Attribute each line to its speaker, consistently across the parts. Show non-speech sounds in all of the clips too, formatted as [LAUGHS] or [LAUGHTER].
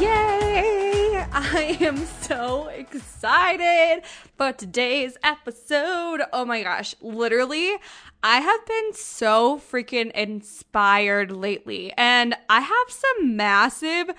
Speaker 1: Yay! [LAUGHS] I am so excited for today's episode. Oh my gosh, literally, I have been so freaking inspired lately, and I have some massive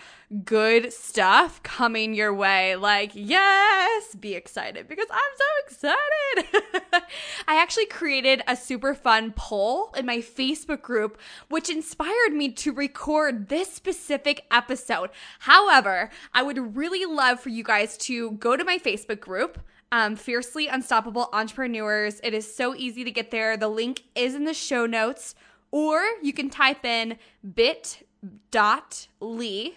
Speaker 1: good stuff coming your way. Like, yes, be excited because I'm so excited. [LAUGHS] I actually created a super fun poll in my Facebook group, which inspired me to record this specific episode. However, I would really love for you guys to go to my Facebook group um, Fiercely Unstoppable Entrepreneurs. It is so easy to get there. The link is in the show notes, or you can type in bit.ly,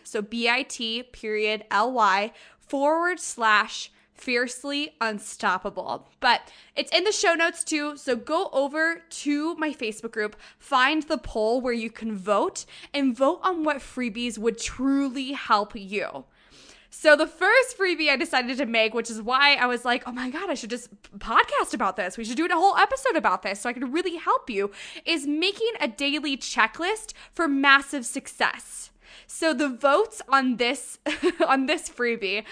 Speaker 1: so B-I-T period L-Y forward slash fiercely unstoppable. But it's in the show notes too. So go over to my Facebook group, find the poll where you can vote, and vote on what freebies would truly help you. So the first freebie I decided to make, which is why I was like, oh my God, I should just podcast about this. We should do a whole episode about this so I could really help you, is making a daily checklist for massive success. So the votes on this [LAUGHS] on this freebie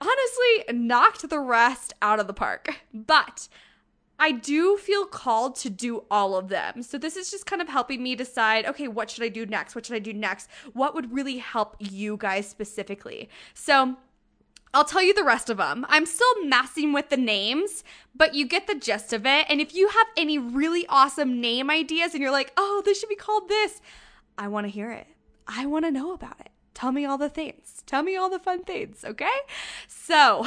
Speaker 1: honestly knocked the rest out of the park. But I do feel called to do all of them. So this is just kind of helping me decide, okay, what should I do next? What should I do next? What would really help you guys specifically? So I'll tell you the rest of them. I'm still messing with the names, but you get the gist of it. And if you have any really awesome name ideas and you're like, oh, this should be called this, I want to hear it. I want to know about it. Tell me all the things. Tell me all the fun things, okay? So,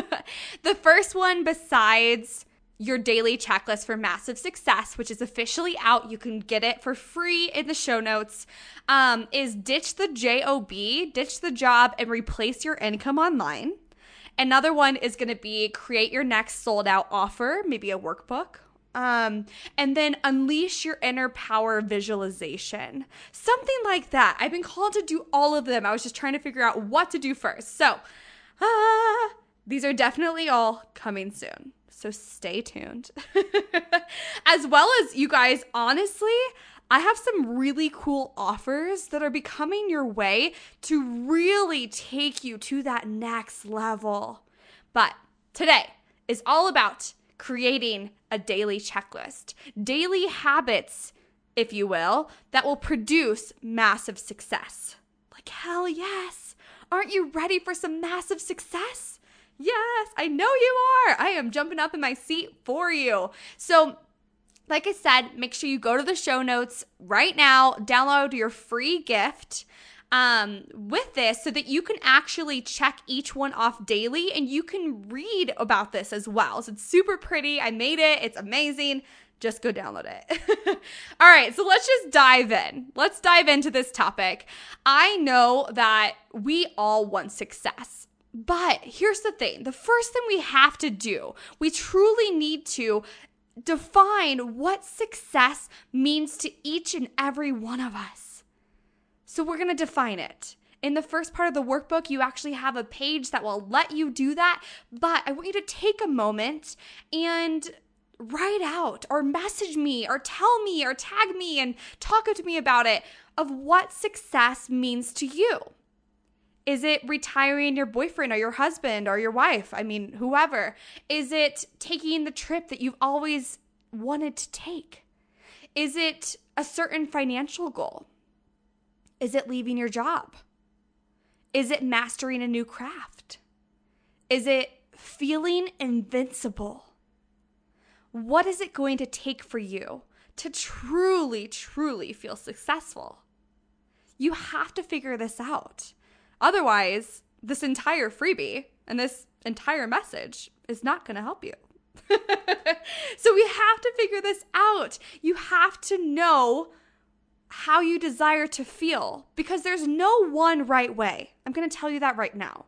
Speaker 1: [LAUGHS] the first one, besides your daily checklist for massive success, which is officially out. You can get it for free in the show notes. Um, is ditch the job, ditch the job, and replace your income online. Another one is going to be create your next sold out offer, maybe a workbook. Um, and then unleash your inner power visualization. Something like that. I've been called to do all of them. I was just trying to figure out what to do first. So, uh, these are definitely all coming soon. So stay tuned. [LAUGHS] as well as you guys, honestly, I have some really cool offers that are becoming your way to really take you to that next level. But today is all about creating a daily checklist, daily habits, if you will, that will produce massive success. Like, hell yes. Aren't you ready for some massive success? Yes, I know you are. I am jumping up in my seat for you. So, like I said, make sure you go to the show notes right now, download your free gift um, with this so that you can actually check each one off daily and you can read about this as well. So it's super pretty. I made it, it's amazing. Just go download it. [LAUGHS] All right, so let's just dive in. Let's dive into this topic. I know that we all want success. But here's the thing the first thing we have to do, we truly need to define what success means to each and every one of us. So we're going to define it. In the first part of the workbook, you actually have a page that will let you do that. But I want you to take a moment and write out or message me or tell me or tag me and talk to me about it of what success means to you. Is it retiring your boyfriend or your husband or your wife? I mean, whoever. Is it taking the trip that you've always wanted to take? Is it a certain financial goal? Is it leaving your job? Is it mastering a new craft? Is it feeling invincible? What is it going to take for you to truly, truly feel successful? You have to figure this out. Otherwise, this entire freebie and this entire message is not going to help you. [LAUGHS] so we have to figure this out. You have to know how you desire to feel because there's no one right way. I'm going to tell you that right now.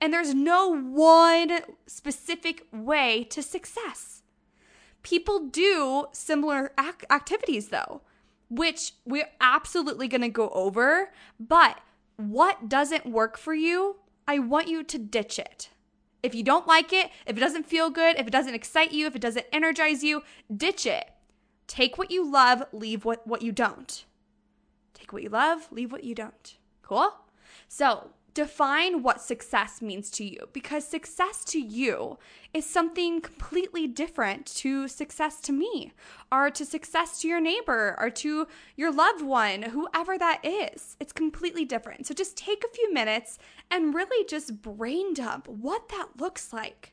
Speaker 1: And there's no one specific way to success. People do similar ac- activities though, which we're absolutely going to go over. But what doesn't work for you, I want you to ditch it. If you don't like it, if it doesn't feel good, if it doesn't excite you, if it doesn't energize you, ditch it. Take what you love, leave what, what you don't. Take what you love, leave what you don't. Cool? So, define what success means to you because success to you is something completely different to success to me or to success to your neighbor or to your loved one, whoever that is. It's completely different. So just take a few minutes and really just brain dump what that looks like.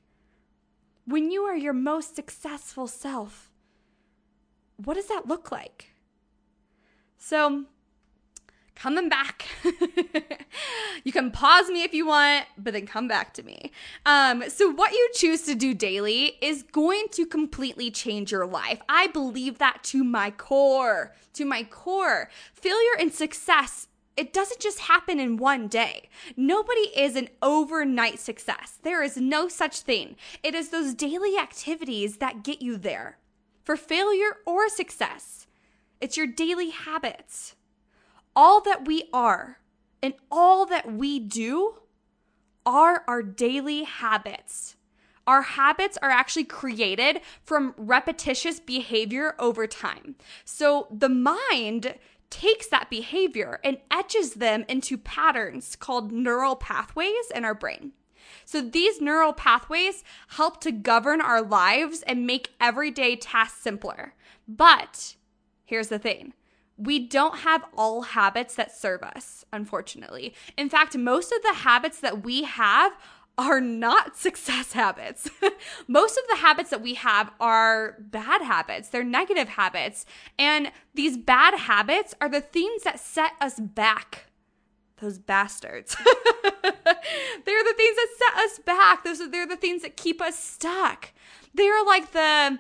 Speaker 1: When you are your most successful self, what does that look like? So, coming back. [LAUGHS] you can pause me if you want, but then come back to me. Um, so, what you choose to do daily is going to completely change your life. I believe that to my core. To my core. Failure and success it doesn't just happen in one day. Nobody is an overnight success. There is no such thing. It is those daily activities that get you there. For failure or success, it's your daily habits all that we are and all that we do are our daily habits. Our habits are actually created from repetitious behavior over time. So the mind takes that behavior and etches them into patterns called neural pathways in our brain. So these neural pathways help to govern our lives and make everyday tasks simpler. But here's the thing we don't have all habits that serve us, unfortunately. In fact, most of the habits that we have are not [LAUGHS] success habits. [LAUGHS] Most of the habits that we have are bad habits, they're negative habits. And these bad habits are the things that set us back. Those bastards. [LAUGHS] they're the things that set us back. Those are, they're the things that keep us stuck. They're like the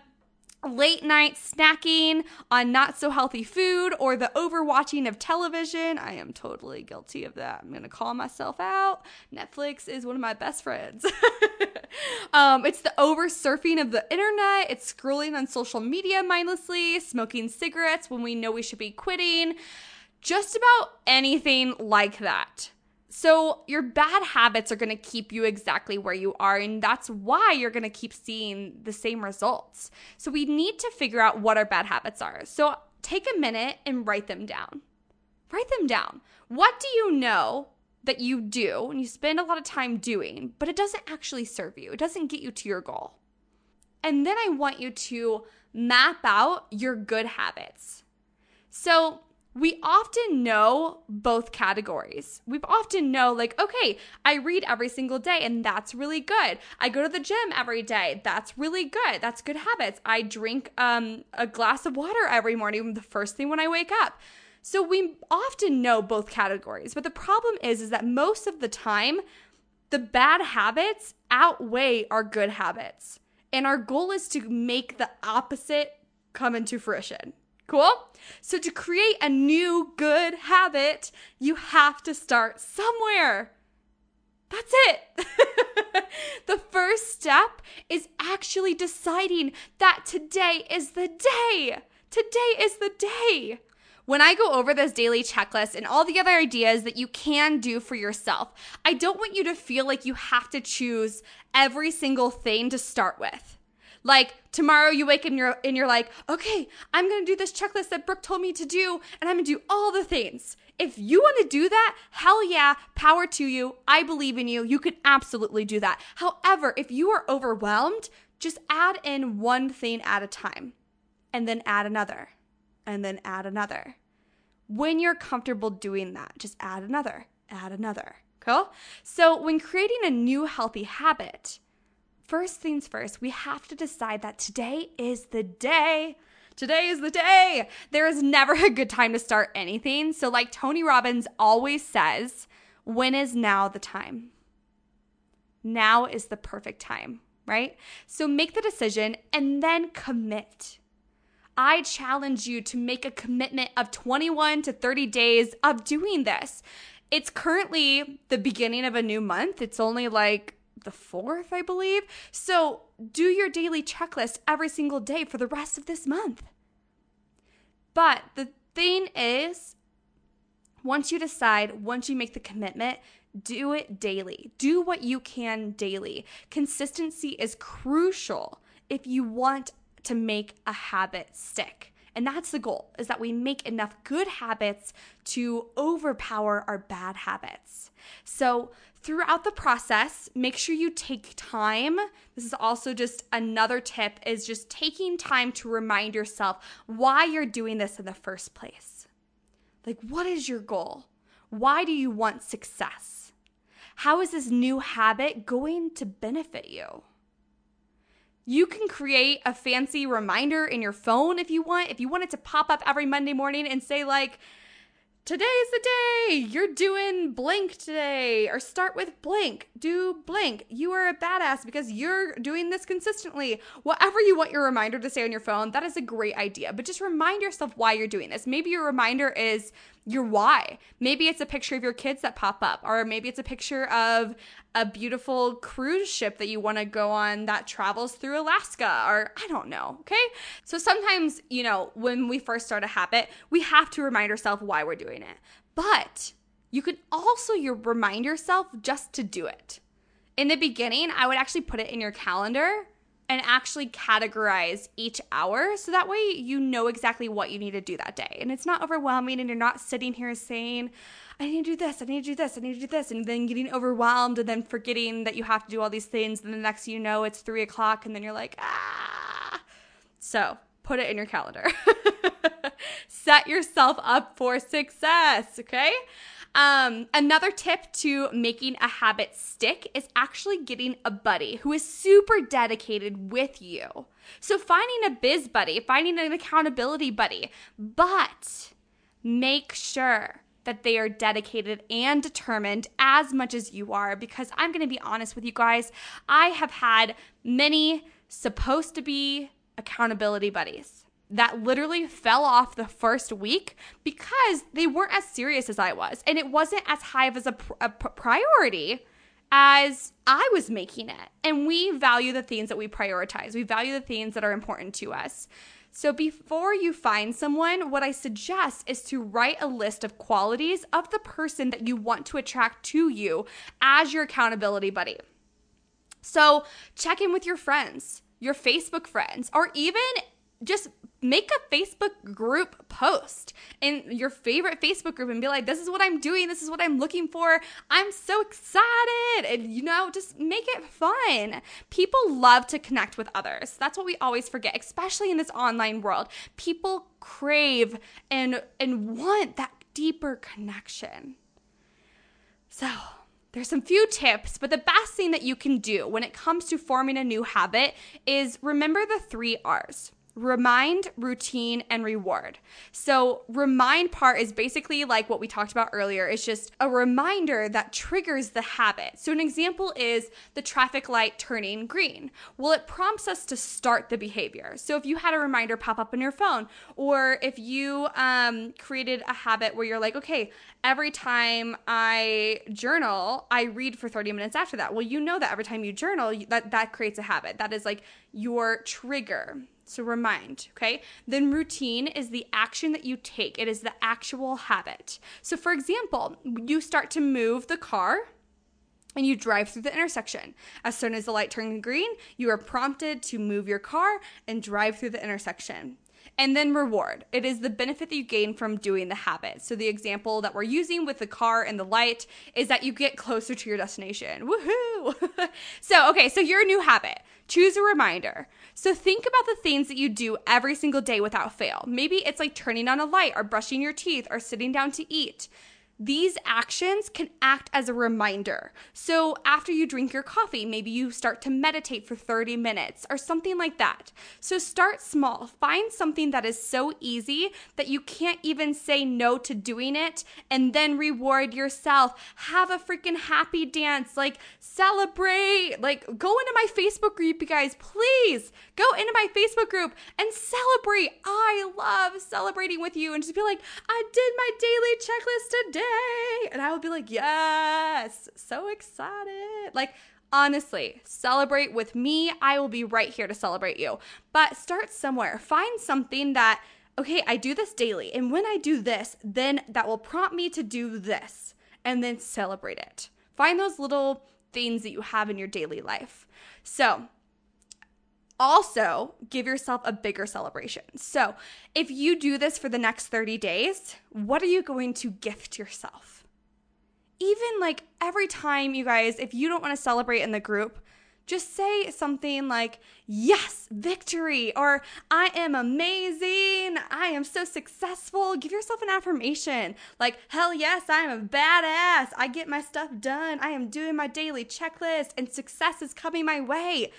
Speaker 1: late night snacking on not so healthy food or the overwatching of television. I am totally guilty of that. I'm going to call myself out. Netflix is one of my best friends. [LAUGHS] um, it's the over surfing of the internet, it's scrolling on social media mindlessly, smoking cigarettes when we know we should be quitting. Just about anything like that. So, your bad habits are going to keep you exactly where you are, and that's why you're going to keep seeing the same results. So, we need to figure out what our bad habits are. So, take a minute and write them down. Write them down. What do you know that you do and you spend a lot of time doing, but it doesn't actually serve you? It doesn't get you to your goal. And then I want you to map out your good habits. So, we often know both categories. We often know, like, okay, I read every single day and that's really good. I go to the gym every day. That's really good. That's good habits. I drink um, a glass of water every morning, the first thing when I wake up. So we often know both categories. But the problem is, is that most of the time, the bad habits outweigh our good habits. And our goal is to make the opposite come into fruition. Cool? So, to create a new good habit, you have to start somewhere. That's it. [LAUGHS] the first step is actually deciding that today is the day. Today is the day. When I go over this daily checklist and all the other ideas that you can do for yourself, I don't want you to feel like you have to choose every single thing to start with. Like tomorrow you wake up and you're and you're like, okay, I'm gonna do this checklist that Brooke told me to do, and I'm gonna do all the things. If you want to do that, hell yeah, power to you. I believe in you. You can absolutely do that. However, if you are overwhelmed, just add in one thing at a time and then add another and then add another. When you're comfortable doing that, just add another, add another. Cool? So, when creating a new healthy habit, first things first, we have to decide that today is the day. Today is the day. There is never [LAUGHS] a good time to start anything. So, like Tony Robbins always says, when is now the time? Now is the perfect time, right? So, make the decision and then commit. I challenge you to make a commitment of 21 to 30 days of doing this. It's currently the beginning of a new month. It's only like the 4th, I believe. So do your daily checklist every single day for the rest of this month. But the thing is, once you decide, once you make the commitment, do it daily. Do what you can daily. Consistency is crucial if you want to make a habit stick. And that's the goal is that we make enough good habits to overpower our bad habits. So, throughout the process, make sure you take time. This is also just another tip is just taking time to remind yourself why you're doing this in the first place. Like what is your goal? Why do you want success? How is this new habit going to benefit you? You can create a fancy reminder in your phone if you want. If you want it to pop up every Monday morning and say, like, today's the day. You're doing blank today. Or start with blank. Do blank. You are a badass because you're doing this consistently. Whatever you want your reminder to say on your phone that is a great idea. But just remind yourself why you're doing this. Maybe your reminder is your why. Maybe it's a picture of your kids that pop up, or maybe it's a picture of a beautiful cruise ship that you want to go on that travels through Alaska, or I don't know. Okay. So sometimes, you know, when we first start a habit, we have to remind ourselves why we're doing it. But you can also you remind yourself just to do it. In the beginning, I would actually put it in your calendar and actually categorize each hour so that way you know exactly what you need to do that day. And it's not overwhelming and you're not sitting here saying, I need to do this, I need to do this, I need to do this, and then getting overwhelmed and then forgetting that you have to do all these things. And the next you know, it's three o'clock and then you're like, ah. So put it in your calendar. [LAUGHS] Set yourself up for success, okay? Um, another tip to making a habit stick is actually getting a buddy who is super dedicated with you. So finding a biz buddy, finding an accountability buddy, but make sure that they are dedicated and determined as much as you are because I'm going to be honest with you guys, I have had many supposed to be accountability buddies that literally fell off the first week because they weren't as serious as I was. And it wasn't as high of as a, a priority as I was making it. And we value the things that we prioritize, we value the things that are important to us. So before you find someone, what I suggest is to write a list of qualities of the person that you want to attract to you as your accountability buddy. So check in with your friends, your Facebook friends, or even just make a Facebook group post in your favorite Facebook group and be like, this is what I'm doing. This is what I'm looking for. I'm so excited. And, you know, just make it fun. People love to connect with others. That's what we always forget, especially in this online world. People crave and, and want that deeper connection. So, there's some few tips, but the best thing that you can do when it comes to forming a new habit is remember the three R's remind, routine, and reward. So, remind part is basically like what we talked about earlier. It's just a reminder that triggers the habit. So, an example is the traffic light turning green. Well, it prompts us to start the behavior. So, if you had a reminder pop up on your phone, or if you um, created a habit where you're like, okay, every time I journal, I read for 30 minutes after that. Well, you know that every time you journal, that that creates a habit. That is like your trigger. So remind, okay? Then routine is the action that you take. It is the actual habit. So for example, you start to move the car and you drive through the intersection. As soon as the light turns green, you are prompted to move your car and drive through the intersection. And then reward. It is the benefit that you gain from doing the habit. So the example that we're using with the car and the light is that you get closer to your destination. Woohoo! [LAUGHS] so, okay, so your new habit. Choose a reminder. So think about the things that you do every single day without fail. Maybe it's like turning on a light or brushing your teeth or sitting down to eat. These actions can act as a reminder. So, after you drink your coffee, maybe you start to meditate for 30 minutes or something like that. So, start small. Find something that is so easy that you can't even say no to doing it and then reward yourself. Have a freaking happy dance, like celebrate. Like, go into my Facebook group, you guys, please go into my Facebook group and celebrate. I love celebrating with you and just be like, I did my daily checklist today and I would be like, yes, so excited. Like, honestly, celebrate with me. I will be right here to celebrate you. But start somewhere. Find something that, okay, I do this daily. And when I do this, then that will prompt me to do this and then celebrate it. Find those little things that you have in your daily life. So, also give yourself a bigger celebration. So, if you do this for the next 30 days, what are you going to gift yourself? Even like every time, you guys, if you don't want to celebrate in the group, just say something like, Yes, victory, or I am amazing, I am so successful. Give yourself an affirmation like, Hell yes, I am a badass, I get my stuff done, I am doing my daily checklist, and success is coming my way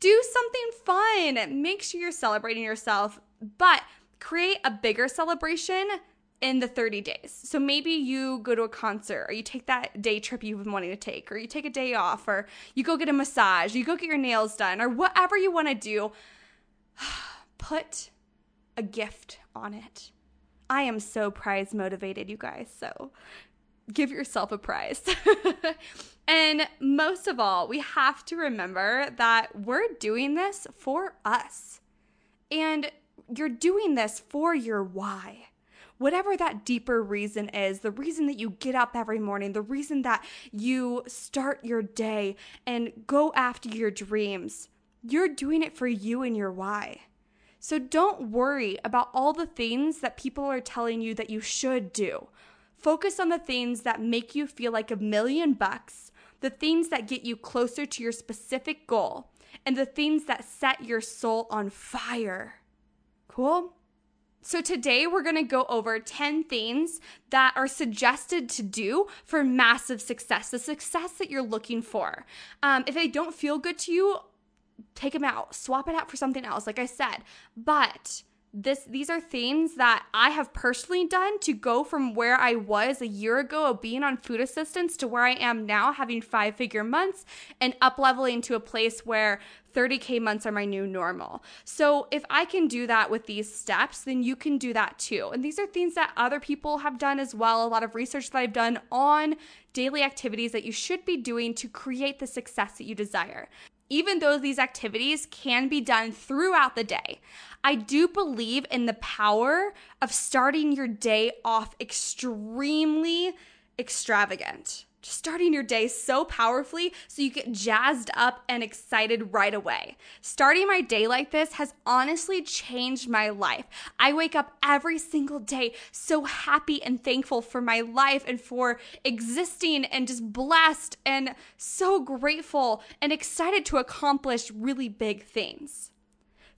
Speaker 1: do something fun. Make sure you're celebrating yourself, but create a bigger celebration in the 30 days. So maybe you go to a concert or you take that day trip you've been wanting to take, or you take a day off, or you go get a massage, you go get your nails done, or whatever you want to do. [SIGHS] Put a gift on it. I am so prize motivated, you guys. So give yourself a prize. [LAUGHS] and most of all, we have to remember that we're doing this for us. And you're doing this for your why. Whatever that deeper reason is, the reason that you get up every morning, the reason that you start your day and go after your dreams, you're doing it for you and your why. So don't worry about all the things that people are telling you that you should do Focus on the things that make you feel like a million bucks, the things that get you closer to your specific goal, and the things that set your soul on fire. Cool? So, today we're gonna go over 10 things that are suggested to do for massive success, the success that you're looking for. Um, if they don't feel good to you, take them out, swap it out for something else, like I said. But this these are things that I have personally done to go from where I was a year ago of being on food assistance to where I am now having five figure months and up leveling to a place where 30k months are my new normal. So if I can do that with these steps, then you can do that too. And these are things that other people have done as well, a lot of research that I've done on daily activities that you should be doing to create the success that you desire even though these activities can be done throughout the day. I do believe in the power of starting your day off extremely extravagant. Just starting your day so powerfully so you get jazzed up and excited right away. Starting my day like this has honestly changed my life. I wake up every single day so happy and thankful for my life and for existing and just blessed and so grateful and excited to accomplish really big things.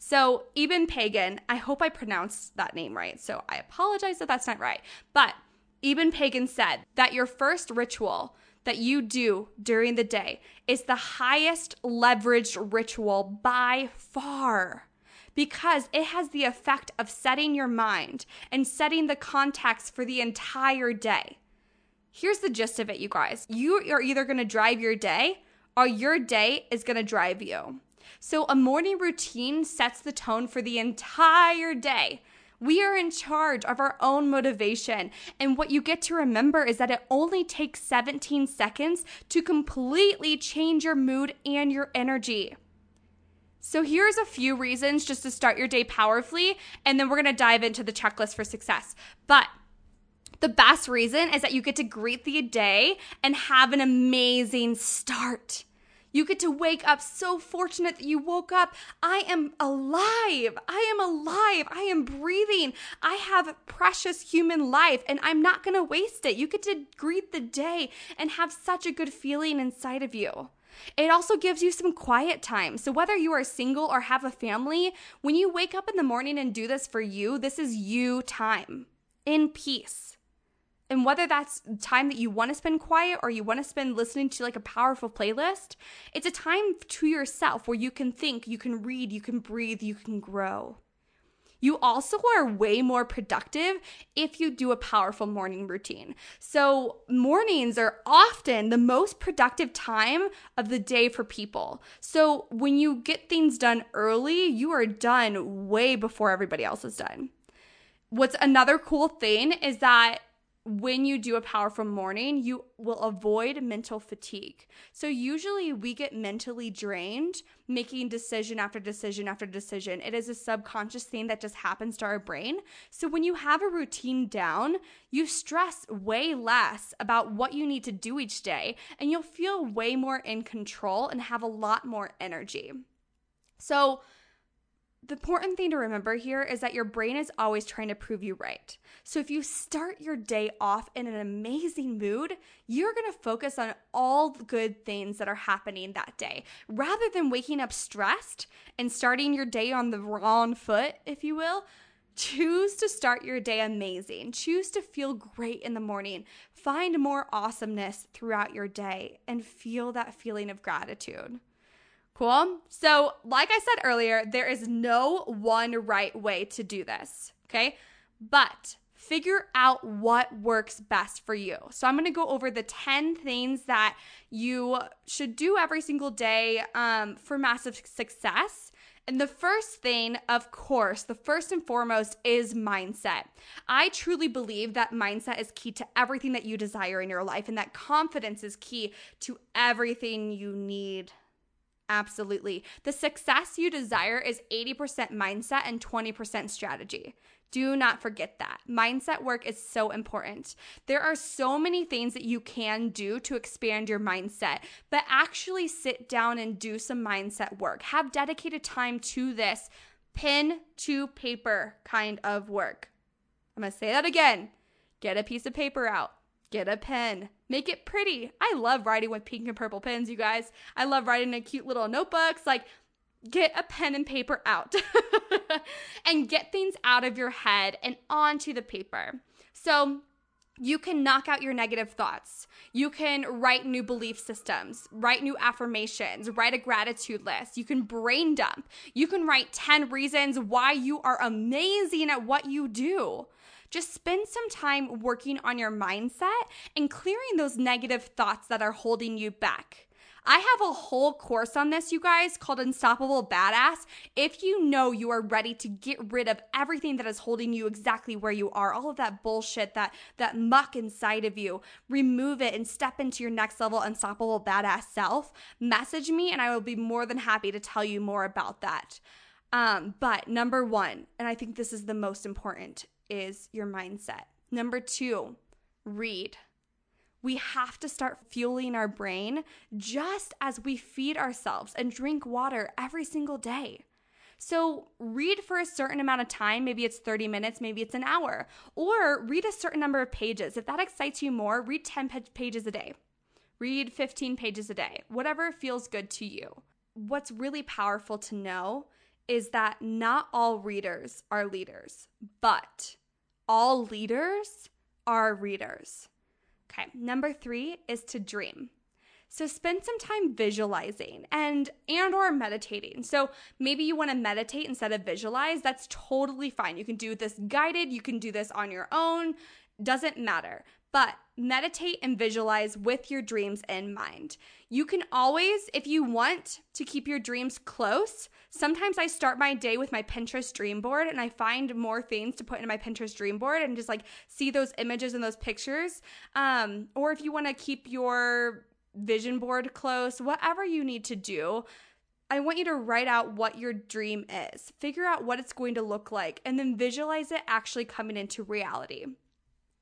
Speaker 1: So, Eben Pagan, I hope I pronounced that name right. So, I apologize if that's not right. But Eben Pagan said that your first ritual that you do during the day is the highest leveraged ritual by far because it has the effect of setting your mind and setting the context for the entire day. Here's the gist of it, you guys. You are either going to drive your day or your day is going to drive you. So, a morning routine sets the tone for the entire day. We are in charge of our own motivation. And what you get to remember is that it only takes 17 seconds to completely change your mood and your energy. So, here's a few reasons just to start your day powerfully, and then we're gonna dive into the checklist for success. But the best reason is that you get to greet the day and have an amazing start. You get to wake up so fortunate that you woke up. I am alive. I am alive. I am breathing. I have precious human life and I'm not going to waste it. You get to greet the day and have such a good feeling inside of you. It also gives you some quiet time. So, whether you are single or have a family, when you wake up in the morning and do this for you, this is you time in peace. And whether that's time that you want to spend quiet or you want to spend listening to like a powerful playlist, it's a time to yourself where you can think, you can read, you can breathe, you can grow. You also are way more productive if you do a powerful morning routine. So, mornings are often the most productive time of the day for people. So, when you get things done early, you are done way before everybody else is done. What's another cool thing is that when you do a powerful morning, you will avoid mental fatigue. So, usually we get mentally drained making decision after decision after decision. It is a subconscious thing that just happens to our brain. So, when you have a routine down, you stress way less about what you need to do each day, and you'll feel way more in control and have a lot more energy. So, the important thing to remember here is that your brain is always trying to prove you right. So if you start your day off in an amazing mood, you're going to focus on all the good things that are happening that day rather than waking up stressed and starting your day on the wrong foot, if you will. Choose to start your day amazing. Choose to feel great in the morning. Find more awesomeness throughout your day and feel that feeling of gratitude. Cool. So, like I said earlier, there is no one right way to do this. Okay. But figure out what works best for you. So, I'm going to go over the 10 things that you should do every single day um, for massive success. And the first thing, of course, the first and foremost is mindset. I truly believe that mindset is key to everything that you desire in your life, and that confidence is key to everything you need Absolutely. The success you desire is 80% mindset and 20% strategy. Do not forget that. Mindset work is so important. There are so many things that you can do to expand your mindset, but actually sit down and do some mindset work. Have dedicated time to this pen to paper kind of work. I'm to say that again. Get a piece of paper out Get a pen. Make it pretty. I love writing with pink and purple pens, you guys. I love writing in cute little notebooks. Like, get a pen and paper out [LAUGHS] and get things out of your head and onto the paper. So, you can knock out your negative thoughts. You can write new belief systems, write new affirmations, write a gratitude list. You can brain dump. You can write 10 reasons why you are amazing at what you do. Just spend some time working on your mindset and clearing those negative thoughts that are holding you back. I have a whole course on this, you guys, called Unstoppable Badass. If you know you are ready to get rid of everything that is holding you exactly where you are, all of that bullshit, that that muck inside of you, remove it and step into your next level unstoppable badass self, message me and I will be more than happy to tell you more about that. Um, but number one, and I think this is the most important, is your mindset. Number two, read. We have to start fueling our brain just as we feed ourselves and drink water every single day. So, read for a certain amount of time. Maybe it's 30 minutes, maybe it's an hour, or read a certain number of pages. If that excites you more, read 10 pages a day, read 15 pages a day, whatever feels good to you. What's really powerful to know is that not all readers are leaders, but all leaders are readers. Okay, number 3 is to dream. So spend some time visualizing and and or meditating. So maybe you want to meditate instead of visualize. That's totally fine. You can do this guided, you can do this on your own, doesn't matter. But meditate and visualize with your dreams in mind. You can always, if you want to keep your dreams close, sometimes I start my day with my Pinterest dream board and I find more things to put in my Pinterest dream board and just like see those images and those pictures. Um, or if you want to keep your vision board close, whatever you need to do. I want you to write out what your dream is, figure out what it's going to look like, and then visualize it actually coming into reality.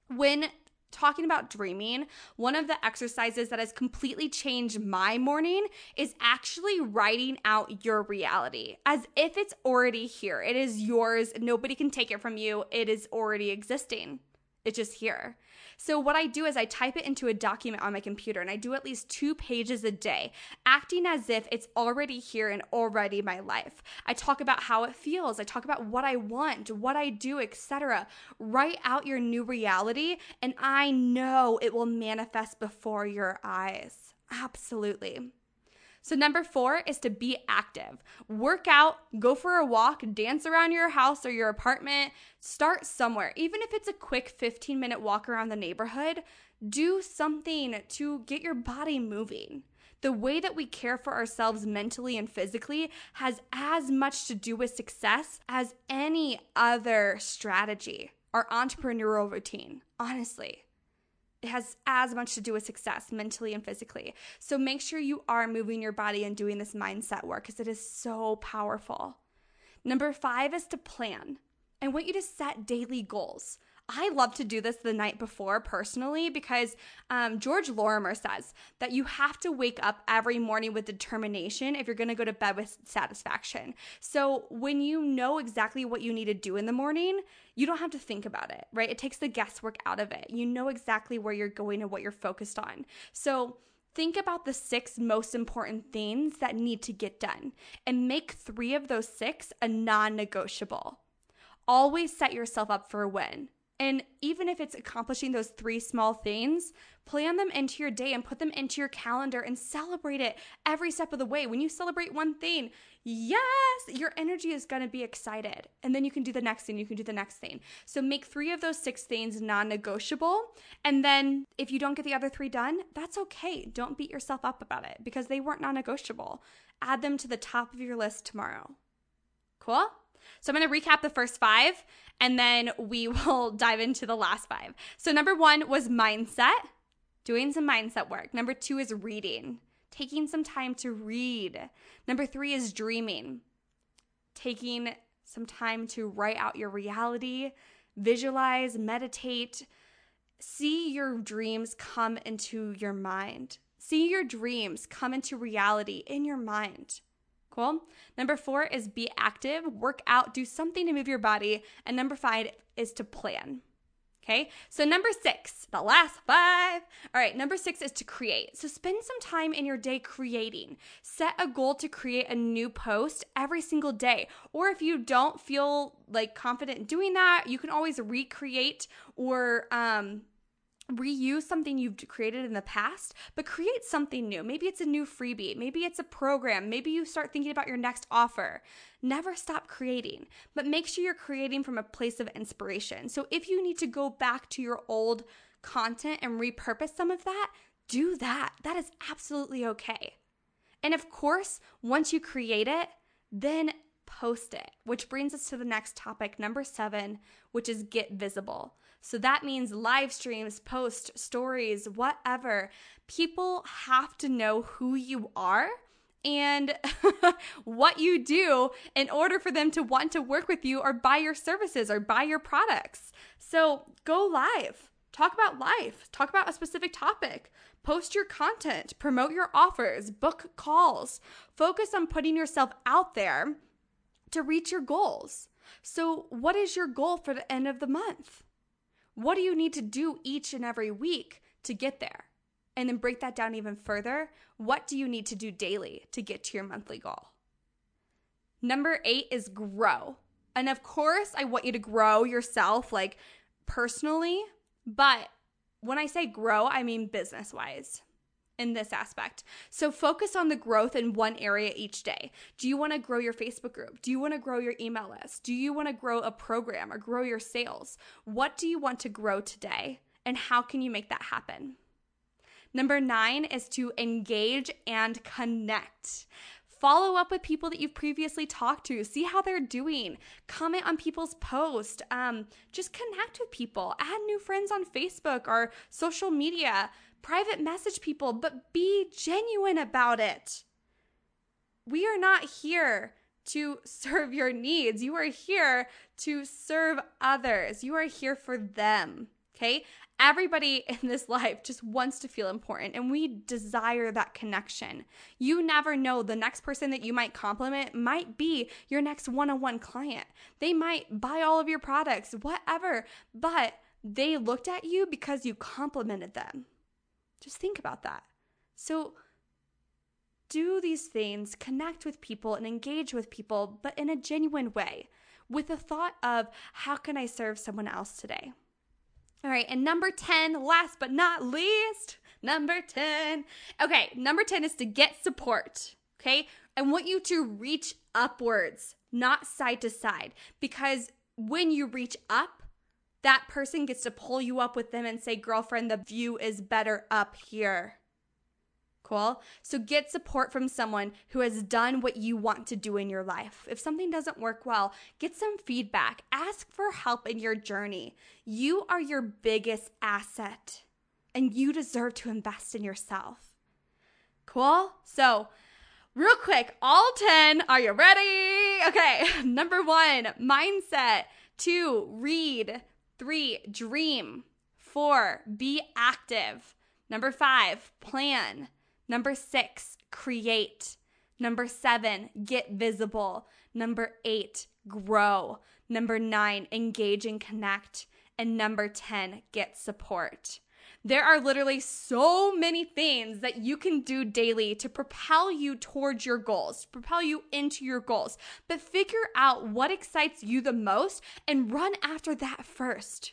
Speaker 1: When talking about dreaming, one of the exercises that has completely changed my morning is actually writing out your reality as if it's already here. It is yours. Nobody can take it from you. It is already existing. It's just here. So, what I do is I type it into a document on my computer and I do at least two pages a day, acting as if it's already here and already my life. I talk about how it feels, I talk about what I want, what I do, etc. Write out your new reality, and I know it will manifest before your eyes. Absolutely. So, number four is to be active. Work out, go for a walk, dance around your house or your apartment. Start somewhere. Even if it's a quick 15 minute walk around the neighborhood, do something to get your body moving. The way that we care for ourselves mentally and physically has as much to do with success as any other strategy or entrepreneurial routine, honestly it has as much to do with success mentally and physically. So make sure you are moving your body and doing this mindset work because it is so powerful. Number five is to plan. I want you to set daily goals. I love to do this the night before personally because um, George Lorimer says that you have to wake up every morning with determination if you're going to go to bed with satisfaction. So when you know exactly what you need to do in the morning, you don't have to think about it, right? It takes the guesswork out of it. You know exactly where you're going and what you're focused on. So think about the six most important things that need to get done and make three of those six a non negotiable. Always set yourself up for a win. And even if it's accomplishing those three small things, plan them into your day and put them into your calendar and celebrate it every step of the way. When you celebrate one thing, yes, your energy is going to be excited. And then you can do the next thing, you can do the next thing. So make three of those six things non negotiable. And then if you don't get the other three done, that's okay. Don't beat yourself up about it because they weren't non negotiable. Add them to the top of your list tomorrow. Cool? So I'm going to recap the first five and then we [LAUGHS] will dive into the last five. So, number one was mindset, doing some mindset work. Number two is reading, taking some time to read. Number three is dreaming, taking some time to write out your reality, visualize, meditate, see your dreams come into your mind. See your dreams come into reality in your mind. Cool. Number four is be active, work out, do something to move your body. And number five is to plan. Okay, so number six, the last five. All right, number six is to create. So spend some time in your day creating. Set a goal to create a new post every single day. Or if you don't feel like confident doing that, you can always recreate or um, reuse something you've created in the past, but create something new. Maybe it's a new freebie, maybe it's a program, maybe you start thinking about your next offer. Never stop creating, but make sure you're creating from a place of inspiration. So if you need to go back to your old content and repurpose some of that, do that. That is absolutely okay. And of course, once you create it, then post it, which brings us to the next topic, number seven, which is get visible. So that means live streams, post, stories, whatever. People have to know who you are and [LAUGHS] what you do in order for them to want to work with you or buy your services or buy your products. So go live. Talk about life. Talk about a specific topic. Post your content, promote your offers, book calls. Focus on putting yourself out there to reach your goals. So, what is your goal for the end of the month? What do you need to do each and every week to get there? And then break that down even further. What do you need to do daily to get to your monthly goal? Number eight is grow. And of course, I want you to grow yourself, like personally. But when I say grow, I mean business wise in this aspect. So focus on the growth in one area each day. Do you want to grow your Facebook group? Do you want to grow your email list? Do you want to grow a program or grow your sales? What do you want to grow today? And how can you make that happen? Number nine is to engage and connect. Follow up with people that you've previously talked to. See how they're doing. Comment on people's posts. Um, just connect with people. Add new friends on Facebook or social media private message people, but be genuine about it. We are not here to [LAUGHS] serve your needs. You are here to serve others. You are here for them. Okay? Everybody [LAUGHS] in this life just wants to feel important and we desire that connection. You never know the next person that you might compliment might be your next one on one client. They might buy all of your products, whatever, but they looked at you because you complimented them. Just think about that. So, do these things, connect with people and engage with people, but in a genuine way, with the thought of how can I serve someone else today? All right, and number 10, last but not least, number 10. Okay, number 10 is to get support. Okay, I want you to reach upwards, not side to side, because when you reach up, that person gets to pull you up with them and say, girlfriend, the view is better up here. Cool. So get support from someone who has done what you want to do in your life. If something doesn't work well, get some feedback. Ask for help in your journey. You are your biggest asset and you deserve to invest in yourself. Cool. So, real quick, all 10. Are you ready? Okay. [LAUGHS] Number one, mindset. Two, read. Three, dream. Four, be active. Number five, plan. Number six, create. Number seven, get visible. Number eight, grow. Number nine, engage and connect. And number 10, get support. There are literally so many things that you can do daily to propel you towards your goals, to propel you into your goals. But figure out what excites you the most and run after that first.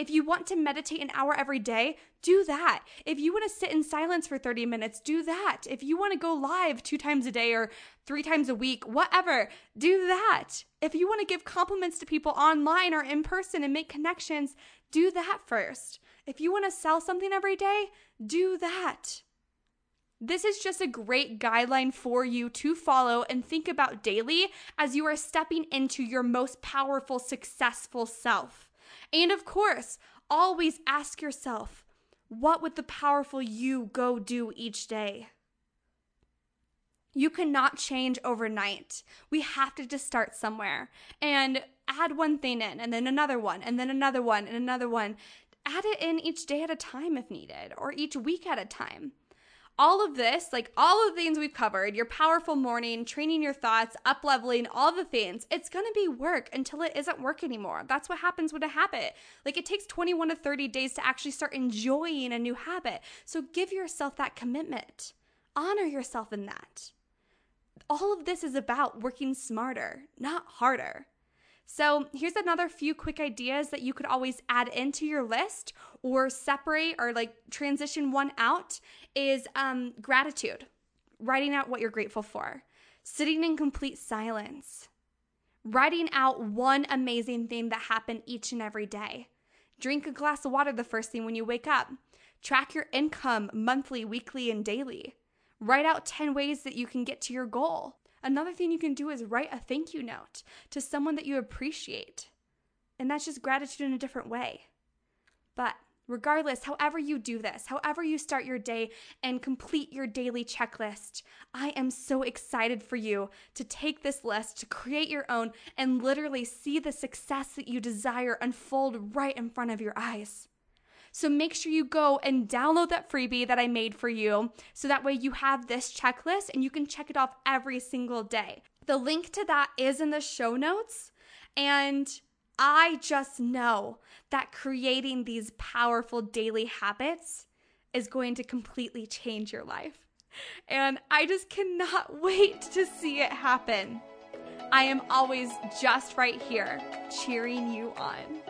Speaker 1: If you want to meditate an hour every day, do that. If you want to sit in silence for 30 minutes, do that. If you want to go live two times a day or three times a week, whatever, do that. If you want to give compliments to people online or in person and make connections, do that first. If you want to sell something every day, do that. This is just a great guideline for you to follow and think about daily as you are stepping into your most powerful, successful self. And of course, always ask yourself, what would the powerful you go do each day? You cannot change overnight. We have to just start somewhere and add one thing in, and then another one, and then another one, and another one. Add it in each day at a time if needed, or each week at a time all of this, like all of the things we've covered, your powerful morning, training your thoughts, up leveling, all the things, it's to be work until it isn't work anymore. That's what happens with a habit. Like it takes 21 to 30 days to actually start enjoying a new habit. So give yourself that commitment. Honor yourself in that. All of this is about working smarter, not harder. So, here's another few quick ideas that you could always add into your list or separate or like transition one out is um, gratitude, writing out what you're grateful for, sitting in complete silence, writing out one amazing thing that happened each and every day. Drink a glass of water the first thing when you wake up. Track your income monthly, weekly, and daily. Write out 10 ways that you can get to your goal. Another thing you can do is write a thank you note to someone that you appreciate. And that's just gratitude in a different way. But regardless, however you do this, however you start your day and complete your daily checklist, I am so excited for you to take this list, to create your own, and literally see the success that you desire unfold right in front of your eyes. So make sure you go and download that freebie that I made for you so that way you have this checklist and you can check it off every single day. The link to that is in the show notes. And I just know that creating these powerful daily habits is going to completely change your life. And I just cannot [LAUGHS] wait to see it happen. I am always just right here cheering you on.